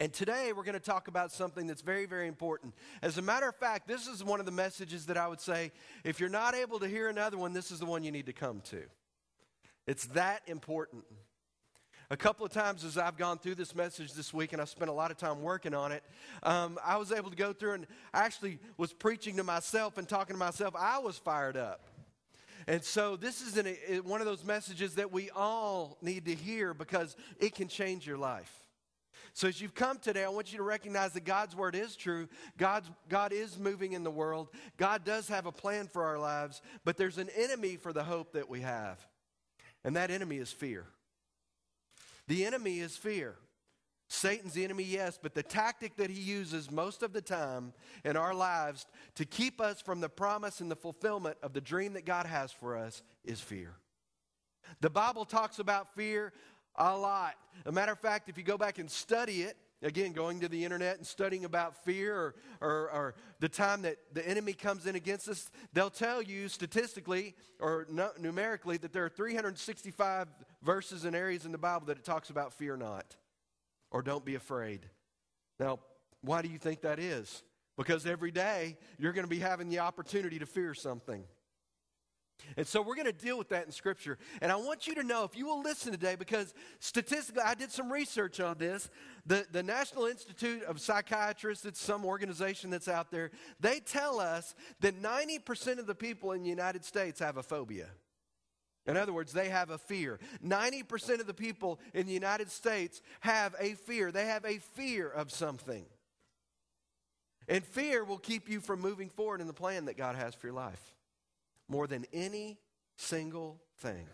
And today we're going to talk about something that's very, very important. As a matter of fact, this is one of the messages that I would say if you're not able to hear another one, this is the one you need to come to. It's that important. A couple of times as I've gone through this message this week, and I spent a lot of time working on it, um, I was able to go through and actually was preaching to myself and talking to myself. I was fired up. And so this is an, one of those messages that we all need to hear because it can change your life. So as you've come today, I want you to recognize that God's word is true. God's, God is moving in the world. God does have a plan for our lives, but there's an enemy for the hope that we have. And that enemy is fear. The enemy is fear. Satan's the enemy, yes, but the tactic that he uses most of the time in our lives to keep us from the promise and the fulfillment of the dream that God has for us is fear. The Bible talks about fear a lot. A matter of fact, if you go back and study it, again, going to the internet and studying about fear or, or, or, the time that the enemy comes in against us, they'll tell you statistically or numerically that there are 365 verses and areas in the Bible that it talks about fear not or don't be afraid. Now, why do you think that is? Because every day you're going to be having the opportunity to fear something. And so we're going to deal with that in Scripture. And I want you to know, if you will listen today, because statistically, I did some research on this. The, the National Institute of Psychiatrists, it's some organization that's out there, they tell us that 90% of the people in the United States have a phobia. In other words, they have a fear. 90% of the people in the United States have a fear. They have a fear of something. And fear will keep you from moving forward in the plan that God has for your life more than any single thing.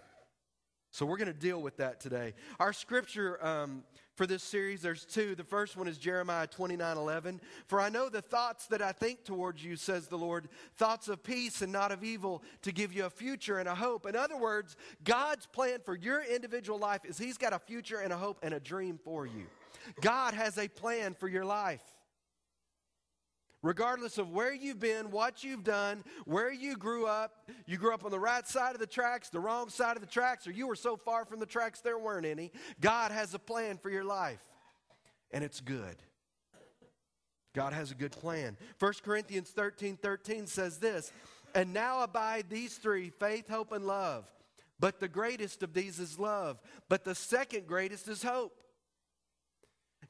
So we're going to deal with that today. Our scripture um, for this series, there's two. The first one is Jeremiah 29 11. For I know the thoughts that I think towards you, says the Lord, thoughts of peace and not of evil, to give you a future and a hope. In other words, God's plan for your individual life is He's got a future and a hope and a dream for you. God has a plan for your life. Regardless of where you've been, what you've done, where you grew up, you grew up on the right side of the tracks, the wrong side of the tracks, or you were so far from the tracks there weren't any, God has a plan for your life. And it's good. God has a good plan. 1 Corinthians 13 13 says this, and now abide these three faith, hope, and love. But the greatest of these is love. But the second greatest is hope.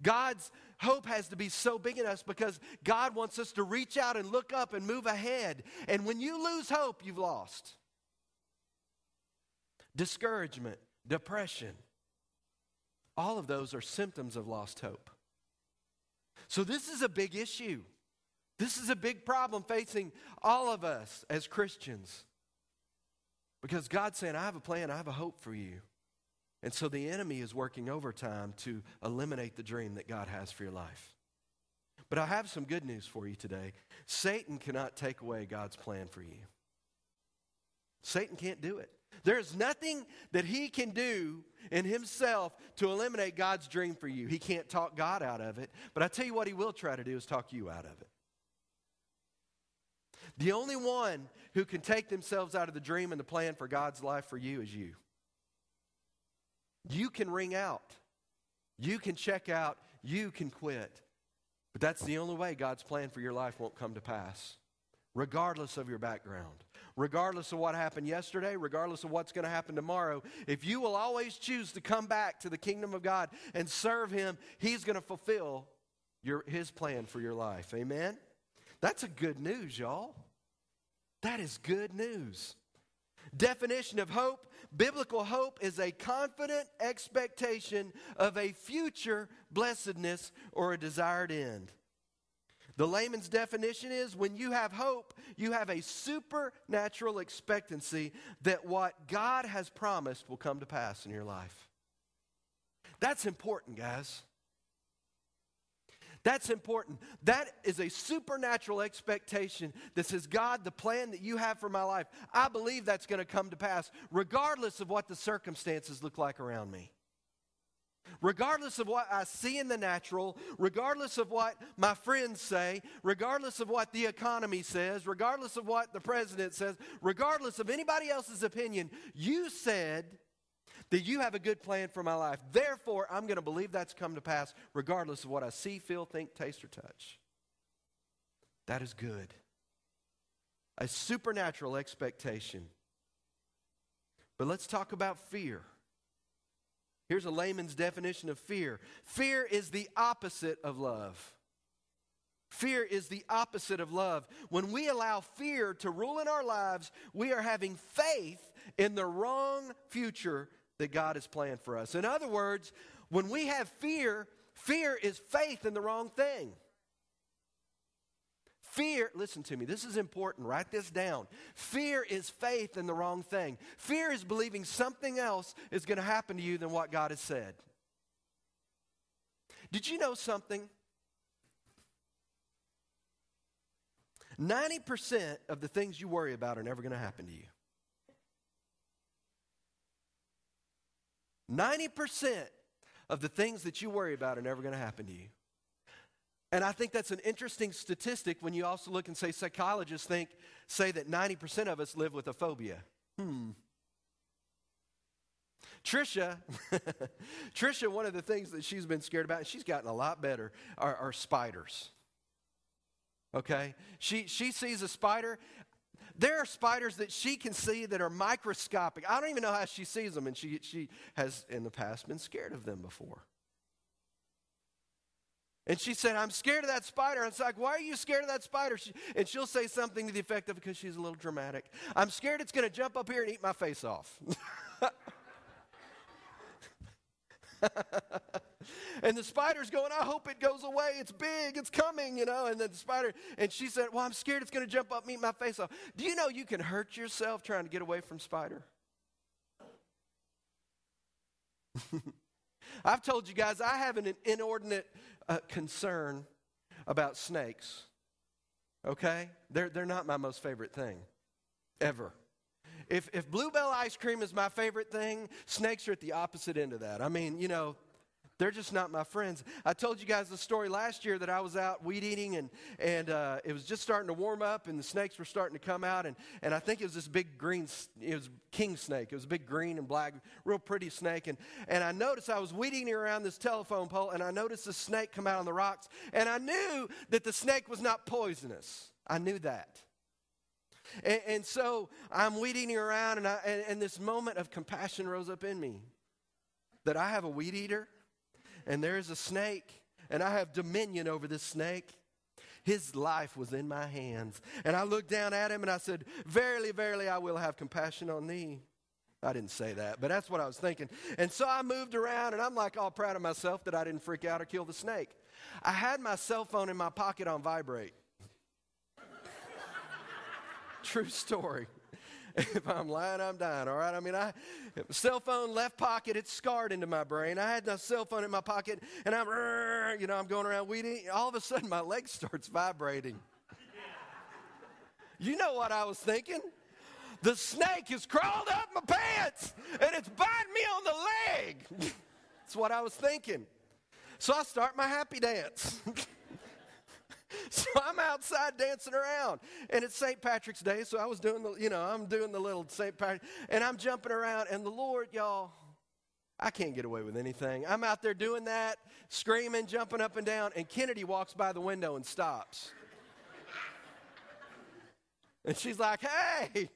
God's hope has to be so big in us because God wants us to reach out and look up and move ahead. And when you lose hope, you've lost. Discouragement, depression, all of those are symptoms of lost hope. So, this is a big issue. This is a big problem facing all of us as Christians. Because God's saying, I have a plan, I have a hope for you. And so the enemy is working overtime to eliminate the dream that God has for your life. But I have some good news for you today. Satan cannot take away God's plan for you. Satan can't do it. There's nothing that he can do in himself to eliminate God's dream for you. He can't talk God out of it. But I tell you what, he will try to do is talk you out of it. The only one who can take themselves out of the dream and the plan for God's life for you is you. You can ring out, you can check out, you can quit. But that's the only way God's plan for your life won't come to pass, regardless of your background, regardless of what happened yesterday, regardless of what's going to happen tomorrow. If you will always choose to come back to the kingdom of God and serve Him, He's going to fulfill your, His plan for your life. Amen? That's a good news, y'all. That is good news. Definition of hope biblical hope is a confident expectation of a future blessedness or a desired end. The layman's definition is when you have hope, you have a supernatural expectancy that what God has promised will come to pass in your life. That's important, guys. That's important. That is a supernatural expectation that says, God, the plan that you have for my life, I believe that's going to come to pass, regardless of what the circumstances look like around me. Regardless of what I see in the natural, regardless of what my friends say, regardless of what the economy says, regardless of what the president says, regardless of anybody else's opinion, you said that you have a good plan for my life. Therefore, I'm going to believe that's come to pass regardless of what I see, feel, think, taste, or touch. That is good. A supernatural expectation. But let's talk about fear. Here's a layman's definition of fear fear is the opposite of love. Fear is the opposite of love. When we allow fear to rule in our lives, we are having faith in the wrong future that God has planned for us. In other words, when we have fear, fear is faith in the wrong thing. Fear, listen to me, this is important. Write this down. Fear is faith in the wrong thing. Fear is believing something else is going to happen to you than what God has said. Did you know something? 90% of the things you worry about are never going to happen to you. 90% of the things that you worry about are never going to happen to you. And I think that's an interesting statistic when you also look and say psychologists think say that 90% of us live with a phobia. Hmm. Trisha, Trisha, one of the things that she's been scared about, and she's gotten a lot better, are, are spiders. Okay? She, she sees a spider. There are spiders that she can see that are microscopic. I don't even know how she sees them, and she, she has in the past been scared of them before. And she said, I'm scared of that spider. And it's like, why are you scared of that spider? She, and she'll say something to the effect of, because she's a little dramatic. I'm scared it's going to jump up here and eat my face off. and the spider's going, I hope it goes away. It's big. It's coming, you know. And then the spider, and she said, Well, I'm scared it's going to jump up eat my face off. Do you know you can hurt yourself trying to get away from spider? I've told you guys I have an inordinate uh, concern about snakes. Okay? They're, they're not my most favorite thing, ever. If, if bluebell ice cream is my favorite thing, snakes are at the opposite end of that. I mean, you know, they're just not my friends. I told you guys the story last year that I was out weed eating and, and uh, it was just starting to warm up and the snakes were starting to come out. And, and I think it was this big green, it was king snake. It was a big green and black, real pretty snake. And, and I noticed I was weed eating around this telephone pole and I noticed the snake come out on the rocks. And I knew that the snake was not poisonous. I knew that. And, and so I'm weed eating around and, I, and, and this moment of compassion rose up in me that I have a weed eater and there is a snake, and I have dominion over this snake. His life was in my hands. And I looked down at him and I said, Verily, verily, I will have compassion on thee. I didn't say that, but that's what I was thinking. And so I moved around and I'm like all proud of myself that I didn't freak out or kill the snake. I had my cell phone in my pocket on vibrate. True story. if I'm lying, I'm dying, all right? I mean, I, cell phone, left pocket, it's scarred into my brain. I had my cell phone in my pocket, and I'm, you know, I'm going around weeding. All of a sudden, my leg starts vibrating. You know what I was thinking? The snake has crawled up my pants, and it's biting me on the leg. That's what I was thinking. So I start my happy dance. so I'm outside dancing around. And it's St. Patrick's Day, so I was doing the, you know, I'm doing the little St. Patrick, and I'm jumping around, and the Lord, y'all, I can't get away with anything. I'm out there doing that, screaming, jumping up and down, and Kennedy walks by the window and stops. and she's like, hey,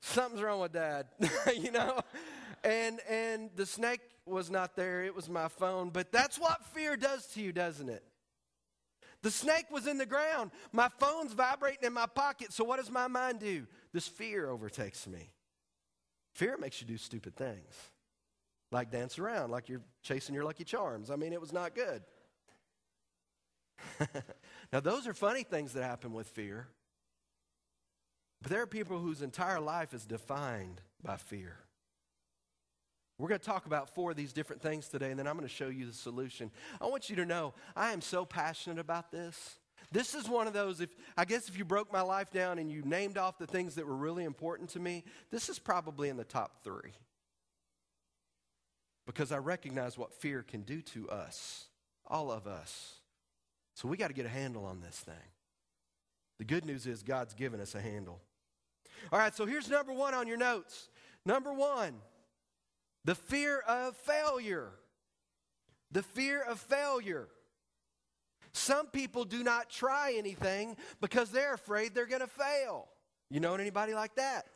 something's wrong with dad, you know? And, and the snake was not there, it was my phone. But that's what fear does to you, doesn't it? The snake was in the ground. My phone's vibrating in my pocket. So, what does my mind do? This fear overtakes me. Fear makes you do stupid things, like dance around, like you're chasing your lucky charms. I mean, it was not good. now, those are funny things that happen with fear. But there are people whose entire life is defined by fear. We're going to talk about four of these different things today, and then I'm going to show you the solution. I want you to know I am so passionate about this. This is one of those, if I guess if you broke my life down and you named off the things that were really important to me, this is probably in the top three. Because I recognize what fear can do to us, all of us. So we got to get a handle on this thing. The good news is God's given us a handle. All right, so here's number one on your notes. Number one, The fear of failure. The fear of failure. Some people do not try anything because they're afraid they're going to fail. You know anybody like that?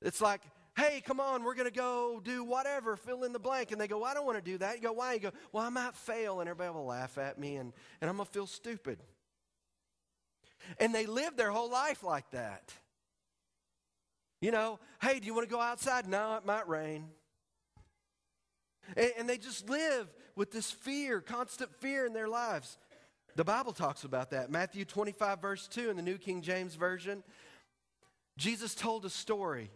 It's like, hey, come on, we're going to go do whatever, fill in the blank. And they go, well, I don't want to do that. You go, why? You go, well, I might fail, and everybody will laugh at me, and, and I'm going to feel stupid. And they live their whole life like that. You know, hey, do you want to go outside? No, it might rain. And, and they just live with this fear, constant fear in their lives. The Bible talks about that. Matthew 25, verse 2 in the New King James Version. Jesus told a story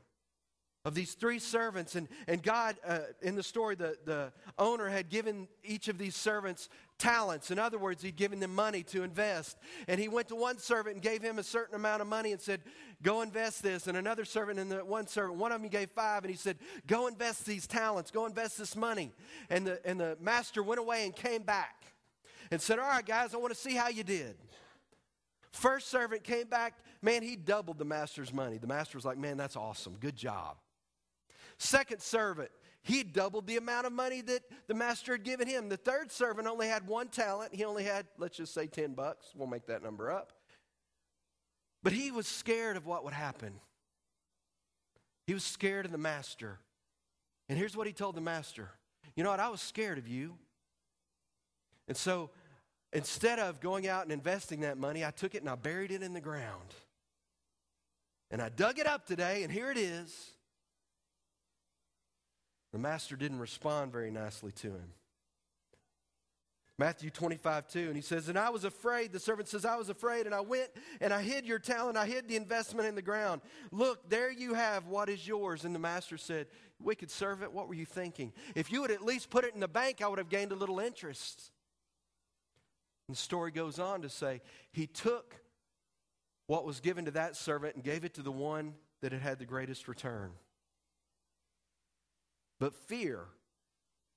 of these three servants. And, and God, uh, in the story, the, the owner had given each of these servants talents. In other words, he'd given them money to invest. And he went to one servant and gave him a certain amount of money and said, Go invest this. And another servant and the one servant, one of them he gave five, and he said, Go invest these talents, go invest this money. And the, and the master went away and came back and said, All right, guys, I want to see how you did. First servant came back, man, he doubled the master's money. The master was like, Man, that's awesome. Good job. Second servant, he doubled the amount of money that the master had given him. The third servant only had one talent. He only had, let's just say, 10 bucks. We'll make that number up. But he was scared of what would happen. He was scared of the master. And here's what he told the master You know what? I was scared of you. And so instead of going out and investing that money, I took it and I buried it in the ground. And I dug it up today, and here it is. The master didn't respond very nicely to him. Matthew 25, 2, and he says, And I was afraid. The servant says, I was afraid, and I went and I hid your talent. I hid the investment in the ground. Look, there you have what is yours. And the master said, Wicked servant, what were you thinking? If you had at least put it in the bank, I would have gained a little interest. And the story goes on to say, He took what was given to that servant and gave it to the one that had had the greatest return. But fear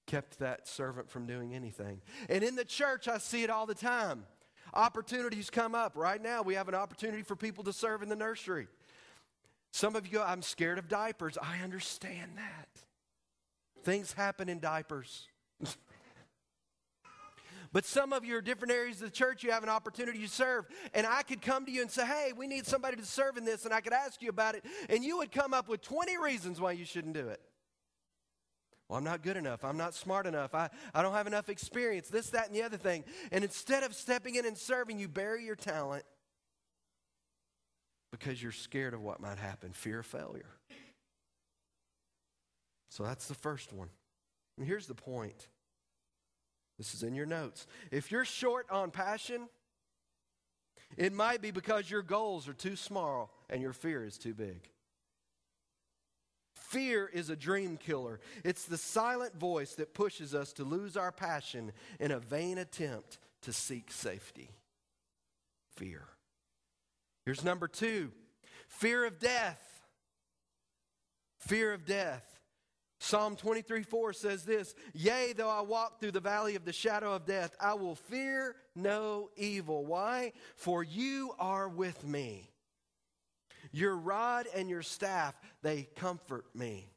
kept that servant from doing anything. And in the church, I see it all the time. Opportunities come up. Right now, we have an opportunity for people to serve in the nursery. Some of you I'm scared of diapers. I understand that. Things happen in diapers. but some of you are different areas of the church, you have an opportunity to serve. And I could come to you and say, hey, we need somebody to serve in this. And I could ask you about it. And you would come up with 20 reasons why you shouldn't do it. Well, I'm not good enough. I'm not smart enough. I, I don't have enough experience. This, that, and the other thing. And instead of stepping in and serving, you bury your talent because you're scared of what might happen fear of failure. So that's the first one. And here's the point this is in your notes. If you're short on passion, it might be because your goals are too small and your fear is too big. Fear is a dream killer. It's the silent voice that pushes us to lose our passion in a vain attempt to seek safety. Fear. Here's number two fear of death. Fear of death. Psalm 23 4 says this Yea, though I walk through the valley of the shadow of death, I will fear no evil. Why? For you are with me. Your rod and your staff, they comfort me.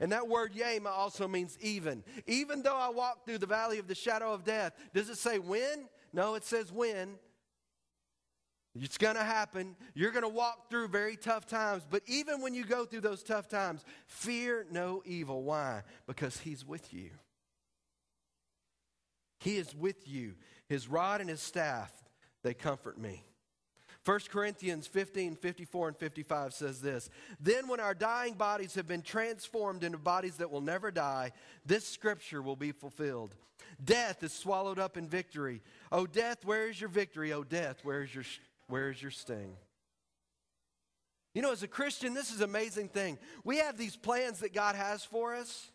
And that word yea also means even. Even though I walk through the valley of the shadow of death, does it say when? No, it says when. It's going to happen. You're going to walk through very tough times. But even when you go through those tough times, fear no evil. Why? Because He's with you. He is with you. His rod and His staff, they comfort me. 1 Corinthians 15, 54, and 55 says this Then, when our dying bodies have been transformed into bodies that will never die, this scripture will be fulfilled. Death is swallowed up in victory. O death, where is your victory? O death, where is your, where is your sting? You know, as a Christian, this is an amazing thing. We have these plans that God has for us.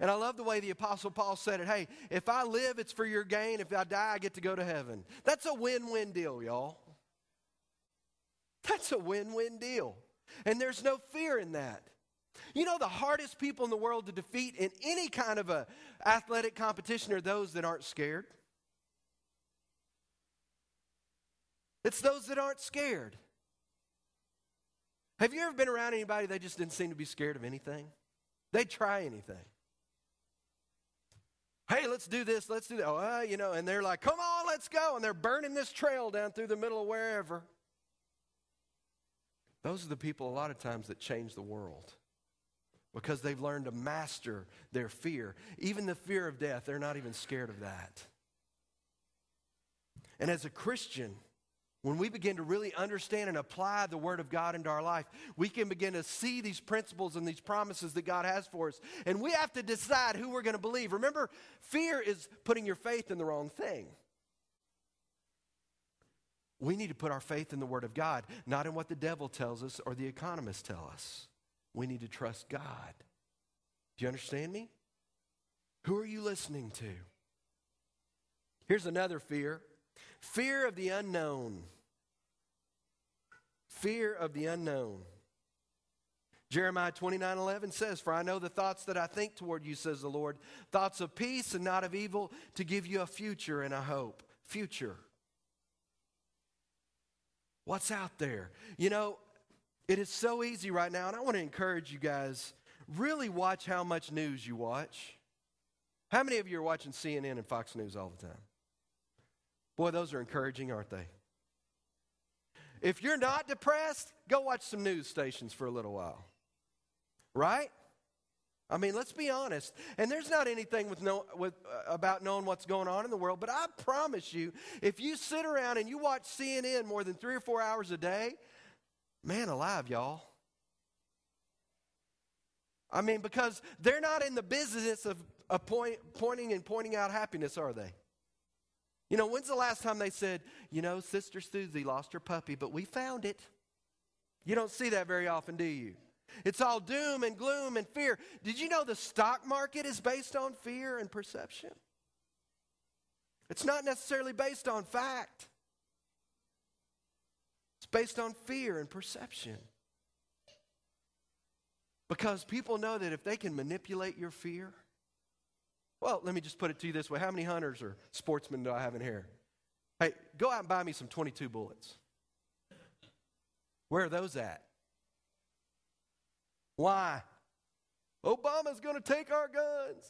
And I love the way the Apostle Paul said it. Hey, if I live, it's for your gain. If I die, I get to go to heaven. That's a win win deal, y'all. That's a win win deal. And there's no fear in that. You know, the hardest people in the world to defeat in any kind of a athletic competition are those that aren't scared. It's those that aren't scared. Have you ever been around anybody that just didn't seem to be scared of anything? They'd try anything. Hey, let's do this, let's do that. Oh, uh, you know, and they're like, come on, let's go. And they're burning this trail down through the middle of wherever. Those are the people a lot of times that change the world because they've learned to master their fear. Even the fear of death, they're not even scared of that. And as a Christian, when we begin to really understand and apply the Word of God into our life, we can begin to see these principles and these promises that God has for us. And we have to decide who we're going to believe. Remember, fear is putting your faith in the wrong thing. We need to put our faith in the Word of God, not in what the devil tells us or the economists tell us. We need to trust God. Do you understand me? Who are you listening to? Here's another fear fear of the unknown. Fear of the unknown. Jeremiah 29 11 says, For I know the thoughts that I think toward you, says the Lord, thoughts of peace and not of evil, to give you a future and a hope. Future. What's out there? You know, it is so easy right now, and I want to encourage you guys really watch how much news you watch. How many of you are watching CNN and Fox News all the time? Boy, those are encouraging, aren't they? If you're not depressed, go watch some news stations for a little while. Right? I mean, let's be honest. And there's not anything with no, with, uh, about knowing what's going on in the world, but I promise you, if you sit around and you watch CNN more than three or four hours a day, man alive, y'all. I mean, because they're not in the business of, of point, pointing and pointing out happiness, are they? You know, when's the last time they said, you know, Sister Susie lost her puppy, but we found it? You don't see that very often, do you? It's all doom and gloom and fear. Did you know the stock market is based on fear and perception? It's not necessarily based on fact, it's based on fear and perception. Because people know that if they can manipulate your fear, well, let me just put it to you this way how many hunters or sportsmen do I have in here? Hey, go out and buy me some 22 bullets. Where are those at? Why? Obama's going to take our guns.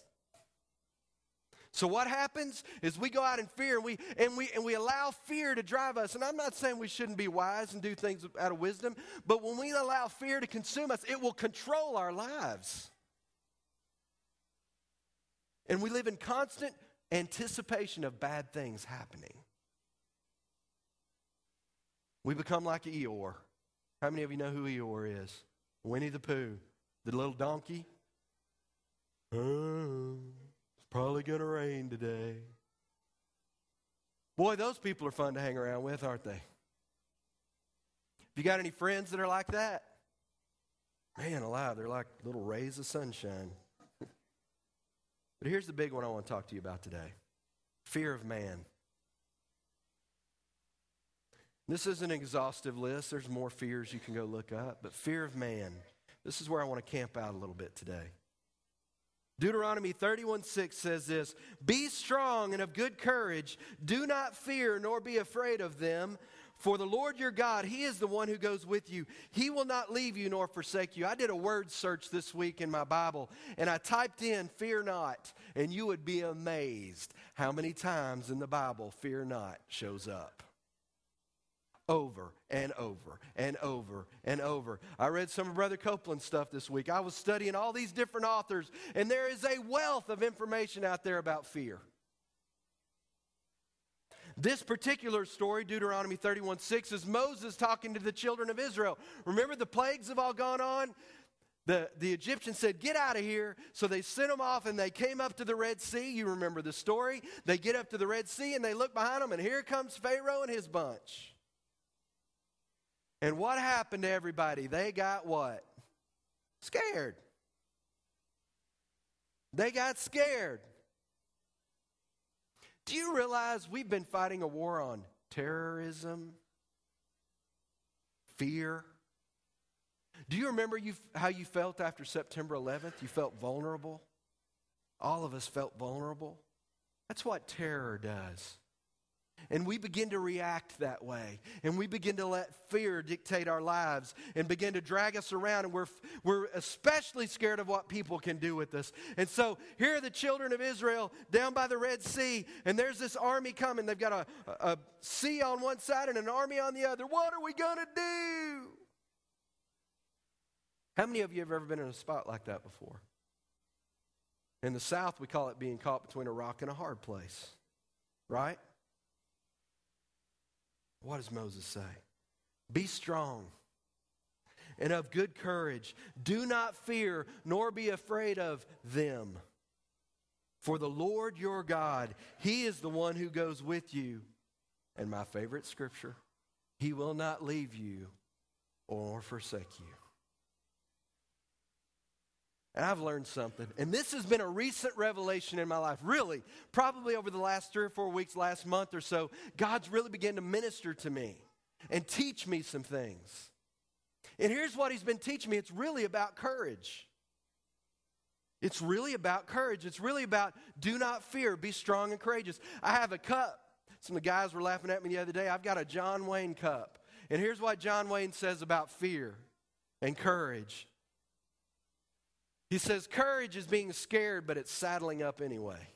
So what happens is we go out in fear and we and we and we allow fear to drive us. And I'm not saying we shouldn't be wise and do things out of wisdom, but when we allow fear to consume us, it will control our lives. And we live in constant anticipation of bad things happening. We become like Eeyore. How many of you know who Eeyore is? Winnie the Pooh, the little donkey. Oh, it's probably going to rain today. Boy, those people are fun to hang around with, aren't they? Have you got any friends that are like that? Man alive, they're like little rays of sunshine. but here's the big one I want to talk to you about today fear of man. This is an exhaustive list. There's more fears you can go look up, but fear of man. This is where I want to camp out a little bit today. Deuteronomy 31 6 says this Be strong and of good courage. Do not fear nor be afraid of them. For the Lord your God, He is the one who goes with you. He will not leave you nor forsake you. I did a word search this week in my Bible and I typed in fear not, and you would be amazed how many times in the Bible fear not shows up over and over and over and over. I read some of Brother Copeland's stuff this week. I was studying all these different authors, and there is a wealth of information out there about fear. This particular story, Deuteronomy 31 6, is Moses talking to the children of Israel. Remember, the plagues have all gone on? The, the Egyptians said, Get out of here. So they sent them off and they came up to the Red Sea. You remember the story. They get up to the Red Sea and they look behind them, and here comes Pharaoh and his bunch. And what happened to everybody? They got what? Scared. They got scared. Do you realize we've been fighting a war on terrorism, fear? Do you remember you, how you felt after September 11th? You felt vulnerable. All of us felt vulnerable. That's what terror does. And we begin to react that way. And we begin to let fear dictate our lives and begin to drag us around. And we're, we're especially scared of what people can do with us. And so here are the children of Israel down by the Red Sea. And there's this army coming. They've got a, a sea on one side and an army on the other. What are we going to do? How many of you have ever been in a spot like that before? In the South, we call it being caught between a rock and a hard place, right? What does Moses say? Be strong and of good courage. Do not fear, nor be afraid of them. For the Lord your God, He is the one who goes with you. And my favorite scripture, He will not leave you or forsake you. And I've learned something. And this has been a recent revelation in my life. Really, probably over the last three or four weeks, last month or so, God's really began to minister to me and teach me some things. And here's what He's been teaching me it's really about courage. It's really about courage. It's really about do not fear, be strong and courageous. I have a cup. Some of the guys were laughing at me the other day. I've got a John Wayne cup. And here's what John Wayne says about fear and courage. He says, Courage is being scared, but it's saddling up anyway.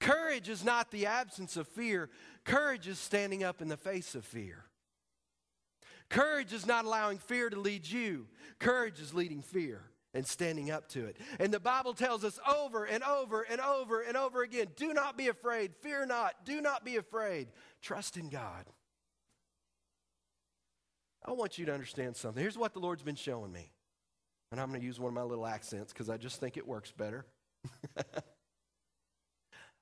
Courage is not the absence of fear, courage is standing up in the face of fear. Courage is not allowing fear to lead you, courage is leading fear and standing up to it. And the Bible tells us over and over and over and over again do not be afraid, fear not, do not be afraid, trust in God. I want you to understand something. Here's what the Lord's been showing me. And I'm going to use one of my little accents because I just think it works better.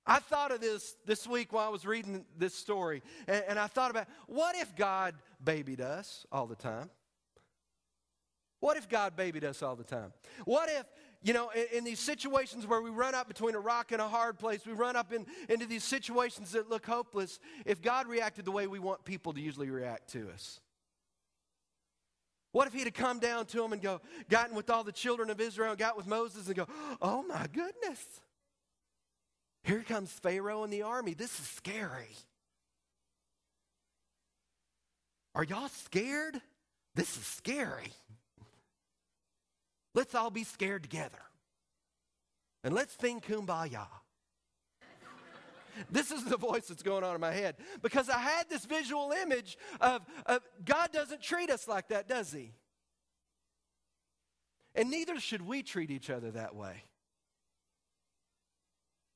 I thought of this this week while I was reading this story, and, and, I thought about what if God babied us all the time? What if God babied us all the time? What if, you know, in, in these situations where we run up between a rock and a hard place, we run up in, into these situations that look hopeless, if God reacted the way we want people to usually react to us? What if he'd have come down to him and go, gotten with all the children of Israel, got with Moses and go, oh my goodness. Here comes Pharaoh and the army. This is scary. Are y'all scared? This is scary. Let's all be scared together. And let's sing kumbaya. This is the voice that's going on in my head because I had this visual image of, of God doesn't treat us like that, does He? And neither should we treat each other that way.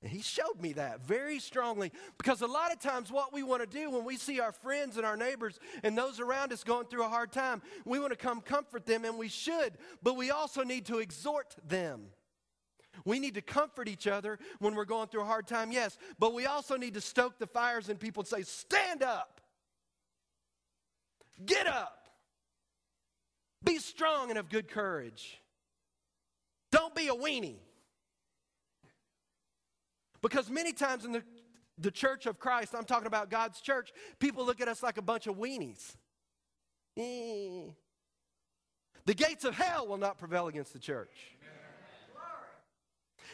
And he showed me that very strongly because a lot of times, what we want to do when we see our friends and our neighbors and those around us going through a hard time, we want to come comfort them, and we should, but we also need to exhort them. We need to comfort each other when we're going through a hard time, yes, but we also need to stoke the fires in people and say, Stand up, get up, be strong and of good courage. Don't be a weenie. Because many times in the, the church of Christ, I'm talking about God's church, people look at us like a bunch of weenies. Eh. The gates of hell will not prevail against the church.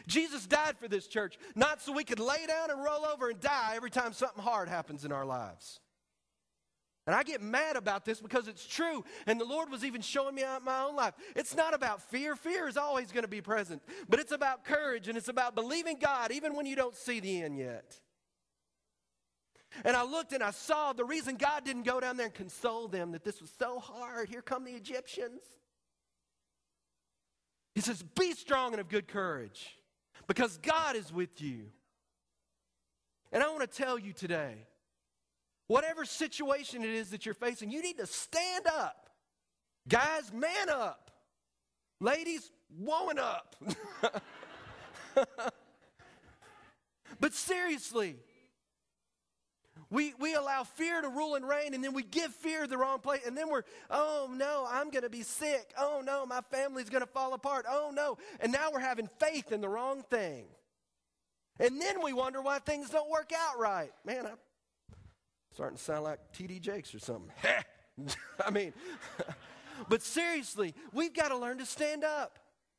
Jesus died for this church, not so we could lay down and roll over and die every time something hard happens in our lives. And I get mad about this because it's true. And the Lord was even showing me out my own life. It's not about fear. Fear is always going to be present. But it's about courage and it's about believing God even when you don't see the end yet. And I looked and I saw the reason God didn't go down there and console them that this was so hard. Here come the Egyptians. He says, Be strong and of good courage because God is with you. And I want to tell you today whatever situation it is that you're facing, you need to stand up. Guys, man up. Ladies, woman up. but seriously, we, we allow fear to rule and reign, and then we give fear the wrong place. And then we're, oh no, I'm going to be sick. Oh no, my family's going to fall apart. Oh no. And now we're having faith in the wrong thing. And then we wonder why things don't work out right. Man, I'm starting to sound like TD Jakes or something. I mean, but seriously, we've got to learn to stand up.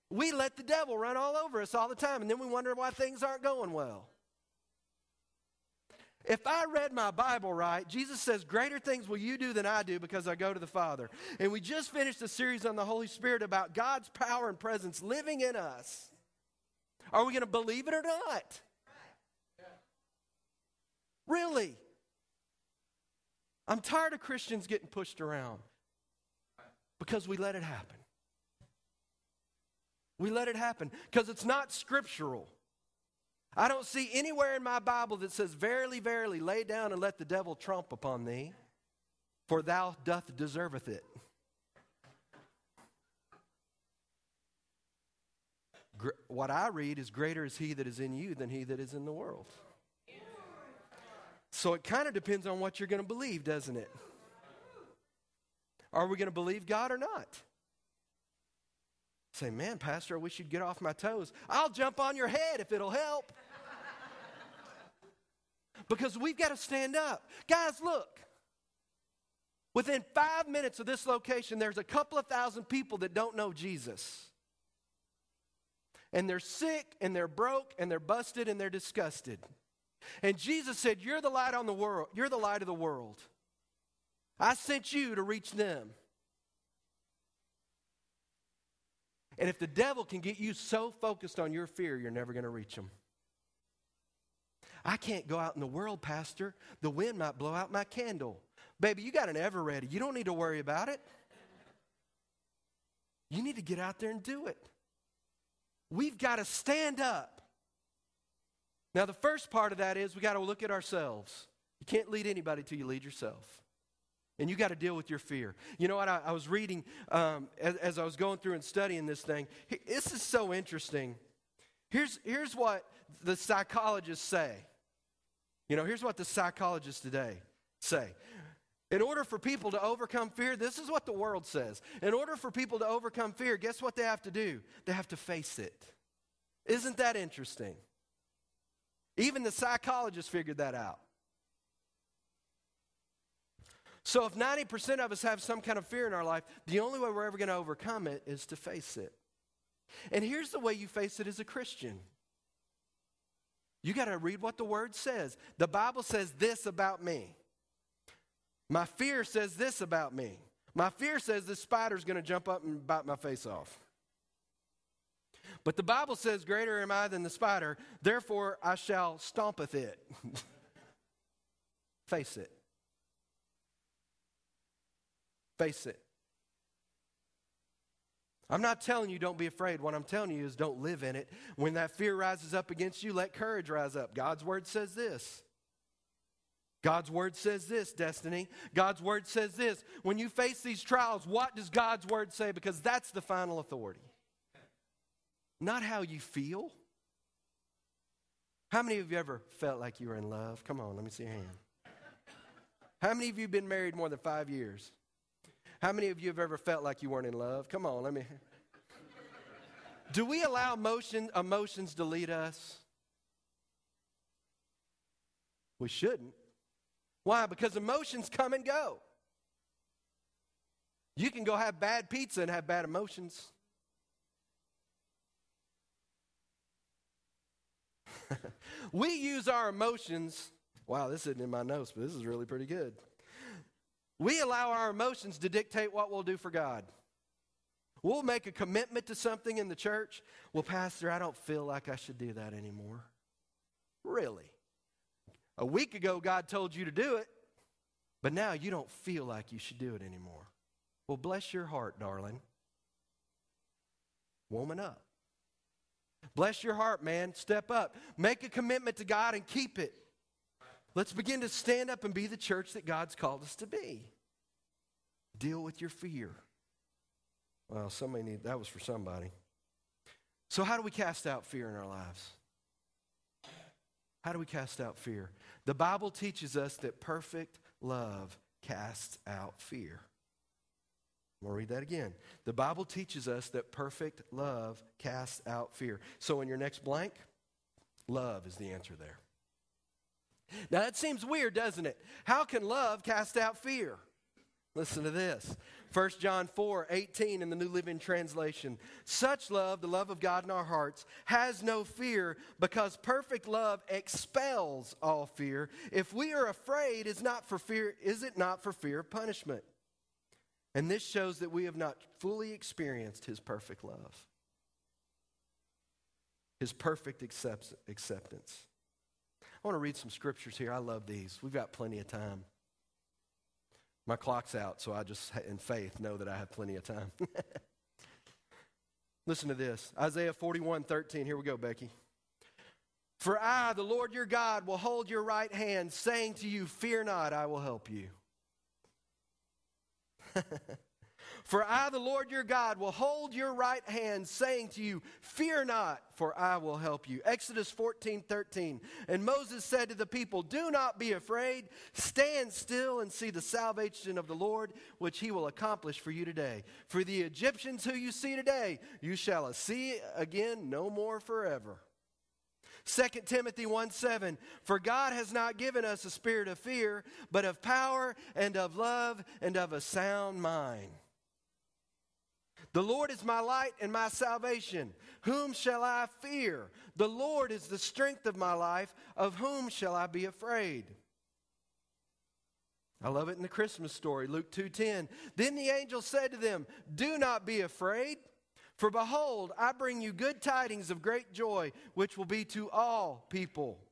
We let the devil run all over us all the time, and then we wonder why things aren't going well. If I read my Bible right, Jesus says, Greater things will you do than I do because I go to the Father. And we just finished a series on the Holy Spirit about God's power and presence living in us. Are we going to believe it or not? Really? I'm tired of Christians getting pushed around because we let it happen. We let it happen because it's not scriptural. I don't see anywhere in my Bible that says, Verily, verily, lay down and let the devil trump upon thee, for thou doth deserveth it. what I read is, Greater is he that is in you than he that is in the world. So it kind of depends on what you're going to believe, doesn't it? Are we going to believe God or not? Say, man, Pastor, I wish you'd get off my toes. I'll jump on your head if it'll help. because we've got to stand up. Guys, look. Within five minutes of this location, there's a couple of thousand people that don't know Jesus. And they're sick and they're broke and they're busted and they're disgusted. And Jesus said, You're the light on the world. You're the light of the world. I sent you to reach them. And if the devil can get you so focused on your fear, you're never going to reach them. I can't go out in the world, Pastor. The wind might blow out my candle. Baby, you got an Eveready. You don't need to worry about it. You need to get out there and do it. We've got to stand up. Now, the first part of that is we got to look at ourselves. You can't lead anybody till you lead yourself. And you got to deal with your fear. You know what? I, I was reading um, as, as, I was going through and studying this thing. This is so interesting. Here's, here's what the psychologists say. You know, here's what the psychologists today say. In order for people to overcome fear, this is what the world says. In order for people to overcome fear, guess what they have to do? They have to face it. Isn't that interesting? Even the psychologists figured that out. So, if 90% of us have some kind of fear in our life, the only way we're ever going to overcome it is to face it. And here's the way you face it as a Christian you got to read what the Word says. The Bible says this about me. My fear says this about me. My fear says this spider's going to jump up and bite my face off. But the Bible says, Greater am I than the spider, therefore I shall stompeth it. Face it. Face it. I'm not telling you don't be afraid. What I'm telling you is don't live in it. When that fear rises up against you, let courage rise up. God's word says this. God's word says this, Destiny. God's word says this. When you face these trials, what does God's word say? Because that's the final authority. Not how you feel. How many of you ever felt like you were in love? Come on, let me see your hand. How many of you have been married more than five years? How many of you have ever felt like you weren't in love? Come on, let me. Do we allow emotion, emotions to lead us? We shouldn't. Why? Because emotions come and go. You can go have bad pizza and have bad emotions. we use our emotions. Wow, this isn't in my notes, but this is really pretty good. We allow our emotions to dictate what we'll do for God. We'll make a commitment to something in the church. Well, Pastor, I don't feel like I should do that anymore. Really? A week ago, God told you to do it, but now you don't feel like you should do it anymore. Well, bless your heart, darling. Woman up. Bless your heart, man. Step up. Make a commitment to God and keep it. Let's begin to stand up and be the church that God's called us to be. Deal with your fear. Well, somebody need that was for somebody. So how do we cast out fear in our lives? How do we cast out fear? The Bible teaches us that perfect love casts out fear. I'm going to read that again. The Bible teaches us that perfect love casts out fear. So in your next blank, love is the answer there. Now that seems weird, doesn't it? How can love cast out fear? Listen to this. 1 John 4 18 in the New Living Translation. Such love, the love of God in our hearts, has no fear because perfect love expels all fear. If we are afraid, is, not for fear, is it not for fear of punishment? And this shows that we have not fully experienced his perfect love, his perfect acceptance. I want to read some scriptures here. I love these. We've got plenty of time. My clock's out, so I just, in faith, know that I have plenty of time. Listen to this Isaiah 41 13. Here we go, Becky. For I, the Lord your God, will hold your right hand, saying to you, Fear not, I will help you. For I, the Lord your God, will hold your right hand, saying to you, Fear not, for I will help you. Exodus 14, 13. And Moses said to the people, Do not be afraid. Stand still and see the salvation of the Lord, which he will accomplish for you today. For the Egyptians who you see today, you shall see again no more forever. 2 Timothy 1 7, for God has not given us a spirit of fear, but of power and of love and of a sound mind. The Lord is my light and my salvation. Whom shall I fear? The Lord is the strength of my life. Of whom shall I be afraid? I love it in the Christmas story, Luke 2:10. Then the angel said to them, "Do not be afraid, for behold, I bring you good tidings of great joy, which will be to all people."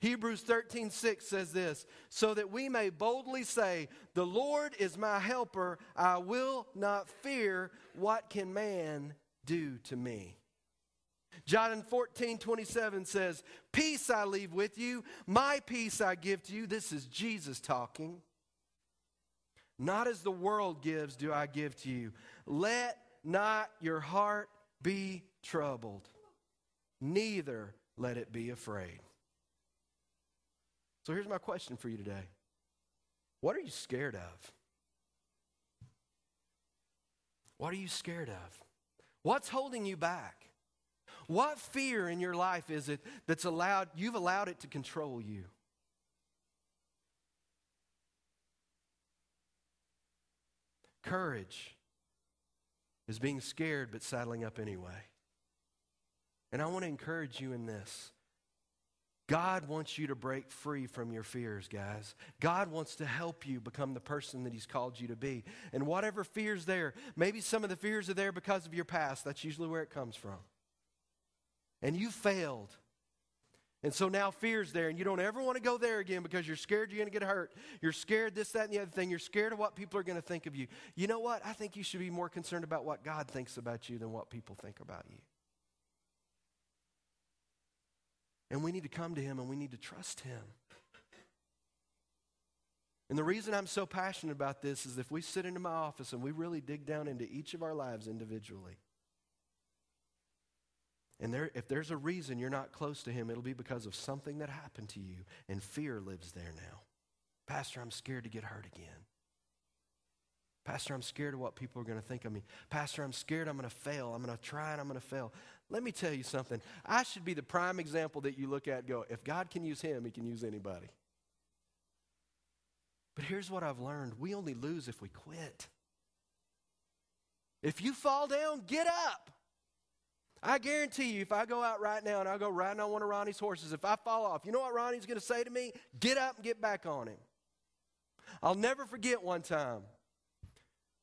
Hebrews 13, 6 says this, so that we may boldly say, The Lord is my helper, I will not fear. What can man do to me? John 14, 27 says, Peace I leave with you, my peace I give to you. This is Jesus talking. Not as the world gives, do I give to you. Let not your heart be troubled, neither let it be afraid. So here's my question for you today What are you scared of? What are you scared of? What's holding you back? What fear in your life is it that's allowed you've allowed it to control you? Courage is being scared but saddling up anyway. And I want to encourage you in this. God wants you to break free from your fears, guys. God wants to help you become the person that He's called you to be. And whatever fear's there, maybe some of the fears are there because of your past. That's usually where it comes from. And you failed. And so now fear's there, and you don't ever want to go there again because you're scared you're going to get hurt. You're scared this, that, and the other thing. You're scared of what people are going to think of you. You know what? I think you should be more concerned about what God thinks about you than what people think about you. And we need to come to Him and we need to trust Him. And the reason I'm so passionate about this is if we sit into my office and we really dig down into each of our lives individually, and there, if there's a reason you're not close to Him, it'll be because of something that happened to you, and fear lives there now. Pastor, I'm scared to get hurt again. Pastor, I'm scared of what people are going to think of me. Pastor, I'm scared I'm going to fail. I'm going to try and I'm going to fail. Let me tell you something. I should be the prime example that you look at go, if God can use him, he can use anybody. But here's what I've learned we only lose if we quit. If you fall down, get up. I guarantee you, if I go out right now and I go riding on one of Ronnie's horses, if I fall off, you know what Ronnie's going to say to me? Get up and get back on him. I'll never forget one time.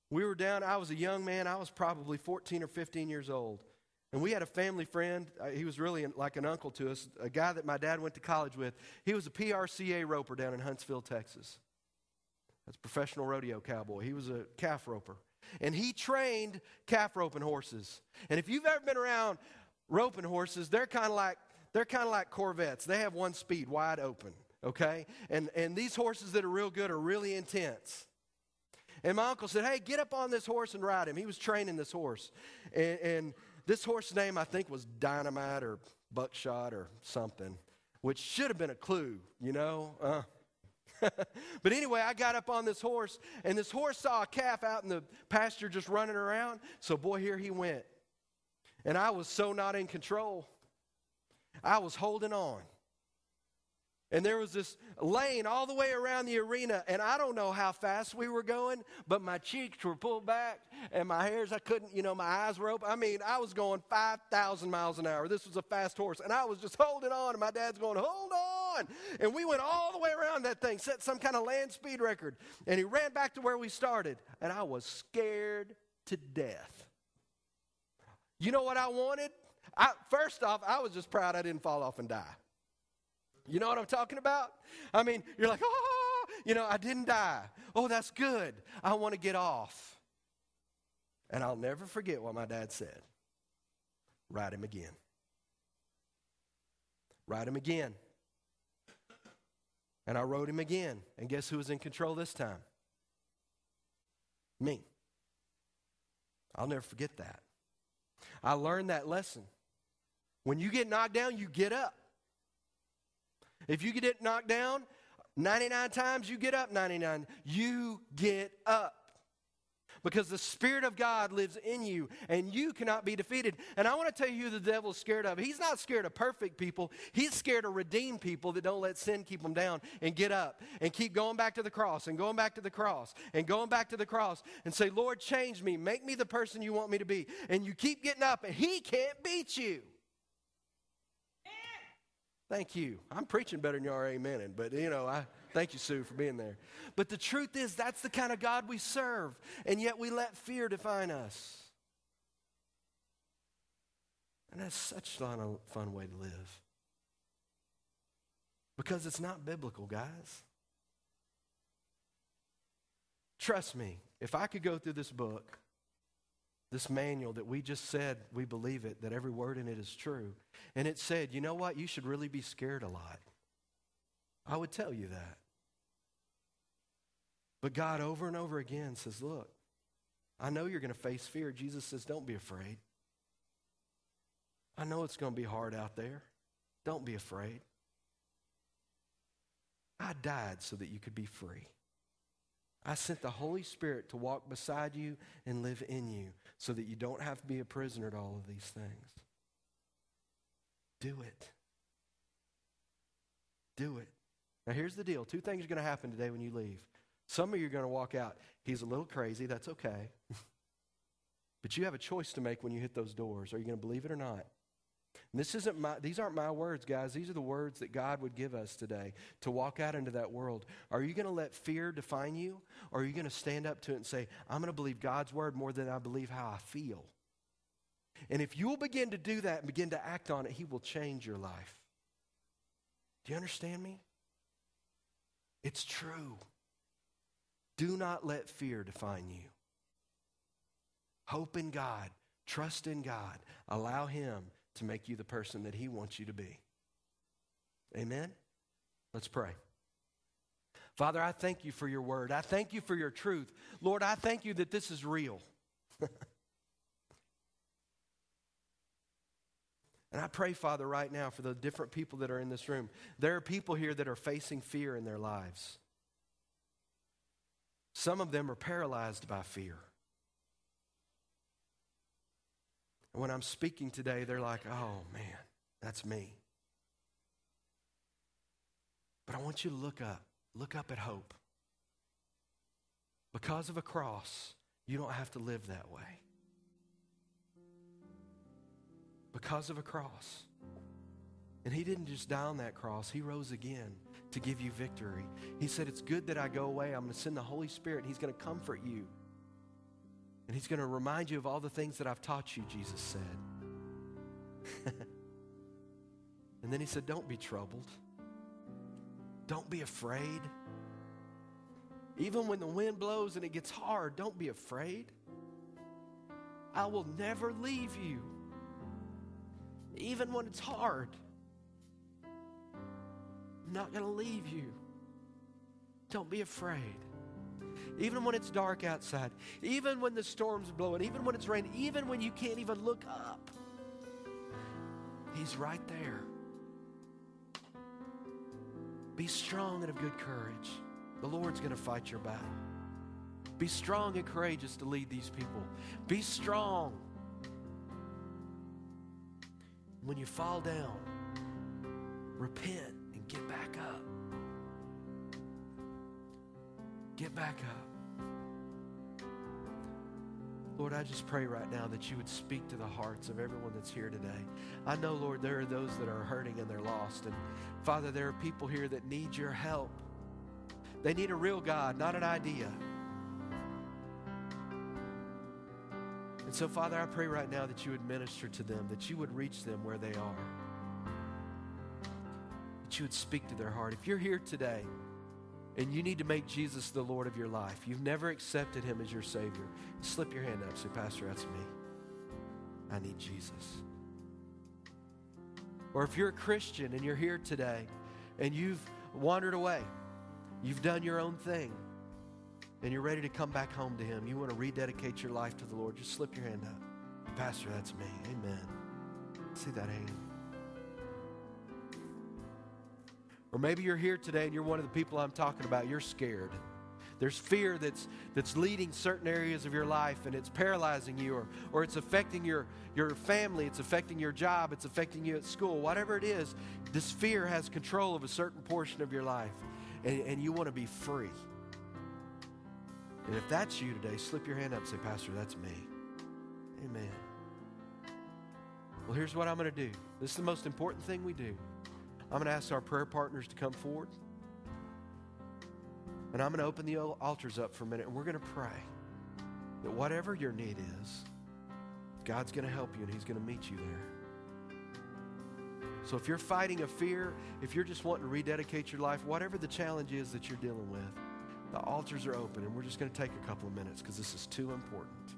We were down, I was a young man, I was probably 14 or 15 years old. And we had a family friend, uh, he was really like an uncle to us, a guy that my dad went to college with. He was a PRCA roper down in Huntsville, Texas. That's professional rodeo cowboy. He was a calf roper. And he trained calf roping horses. And if you've ever been around roping horses, they're kind of like they're kind of like Corvettes. They have one speed, wide open, okay? And and these horses that are real good are really intense. And my uncle said, Hey, get up on this horse and ride him. He was training this horse. And, and this horse's name, I think, was Dynamite or Buckshot or something, which should have been a clue, you know? Uh. but anyway, I got up on this horse, and this horse saw a calf out in the pasture just running around. So, boy, here he went. And I was so not in control. I was holding on. And there was this lane all the way around the arena, and I don't know how fast we were going, but my cheeks were pulled back, and my hairs, I couldn't, you know, my eyes were open. I mean, I was going 5,000 miles an hour. This was a fast horse, and I was just holding on, and my dad's going, hold on. And we went all the way around that thing, set some kind of land speed record, and he ran back to where we started, and I was scared to death. You know what I wanted? I, first off, I was just proud I didn't fall off and die. You know what I'm talking about? I mean, you're like, oh, you know, I didn't die. Oh, that's good. I want to get off. And I'll never forget what my dad said ride him again. Ride him again. And I rode him again. And guess who was in control this time? Me. I'll never forget that. I learned that lesson. When you get knocked down, you get up. If you get knocked down 99 times, you get up 99. You get up. Because the Spirit of God lives in you and you cannot be defeated. And I want to tell you who the devil's scared of. He's not scared of perfect people, he's scared of redeemed people that don't let sin keep them down and get up and keep going back to the cross and going back to the cross and going back to the cross and say, Lord, change me, make me the person you want me to be. And you keep getting up and he can't beat you. Thank you. I'm preaching better than you are amening, but you know, I thank you, Sue, for being there. But the truth is, that's the kind of God we serve, and yet we let fear define us. And that's such a fun way to live. Because it's not biblical, guys. Trust me, if I could go through this book this manual that we just said we believe it, that every word in it is true. And it said, you know what? You should really be scared a lot. I would tell you that. But God over and over again says, look, I know you're going to face fear. Jesus says, don't be afraid. I know it's going to be hard out there. Don't be afraid. I died so that you could be free. I sent the Holy Spirit to walk beside you and live in you so that you don't have to be a prisoner to all of these things. Do it. Do it. Now, here's the deal two things are going to happen today when you leave. Some of you are going to walk out. He's a little crazy. That's okay. but you have a choice to make when you hit those doors. Are you going to believe it or not? This isn't my, these aren't my words, guys. These are the words that God would give us today to walk out into that world. Are you going to let fear define you? Or are you going to stand up to it and say, I'm going to believe God's word more than I believe how I feel? And if you'll begin to do that and begin to act on it, He will change your life. Do you understand me? It's true. Do not let fear define you. Hope in God, trust in God, allow Him to make you the person that He wants you to be. Amen? Let's pray. Father, I thank you for your word. I thank you for your truth. Lord, I thank you that this is real. and I pray, Father, right now for the different people that are in this room. There are people here that are facing fear in their lives. Some of them are paralyzed by fear. And when I'm speaking today, they're like, oh man, that's me. But I want you to look up. Look up at hope. Because of a cross, you don't have to live that way. Because of a cross. And he didn't just die on that cross, he rose again to give you victory. He said, It's good that I go away. I'm going to send the Holy Spirit. He's going to comfort you. And he's going to remind you of all the things that I've taught you, Jesus said. and then he said, Don't be troubled. Don't be afraid. Even when the wind blows and it gets hard, don't be afraid. I will never leave you. Even when it's hard, I'm not going to leave you. Don't be afraid even when it's dark outside, even when the storm's blowing, even when it's raining, even when you can't even look up. He's right there. Be strong and of good courage. The Lord's going to fight your battle. Be strong and courageous to lead these people. Be strong. When you fall down, repent and get back up. Get back up. Lord, I just pray right now that you would speak to the hearts of everyone that's here today. I know, Lord, there are those that are hurting and they're lost. And Father, there are people here that need your help. They need a real God, not an idea. And so, Father, I pray right now that you would minister to them, that you would reach them where they are, that you would speak to their heart. If you're here today, and you need to make Jesus the Lord of your life, you've never accepted him as your Savior, slip your hand up. Say, Pastor, that's me. I need Jesus. Or if you're a Christian and you're here today and you've wandered away, you've done your own thing, and you're ready to come back home to Him, you want to rededicate your life to the Lord, just slip your hand up. Pastor, that's me. Amen. See that hand. Or maybe you're here today and you're one of the people I'm talking about. You're scared. There's fear that's, that's leading certain areas of your life and it's paralyzing you or, or it's affecting your, your family, it's affecting your job, it's affecting you at school. Whatever it is, this fear has control of a certain portion of your life and, and you want to be free. And if that's you today, slip your hand up and say, Pastor, that's me. Amen. Well, here's what I'm going to do. This is the most important thing we do. I'm going to ask our prayer partners to come forward. And I'm going to open the altars up for a minute and we're going to pray that whatever your need is, God's going to help you and He's going to meet you there. So if you're fighting a fear, if you're just wanting to rededicate your life, whatever the challenge is that you're dealing with, the altars are open and we're just going to take a couple of minutes because this is too important.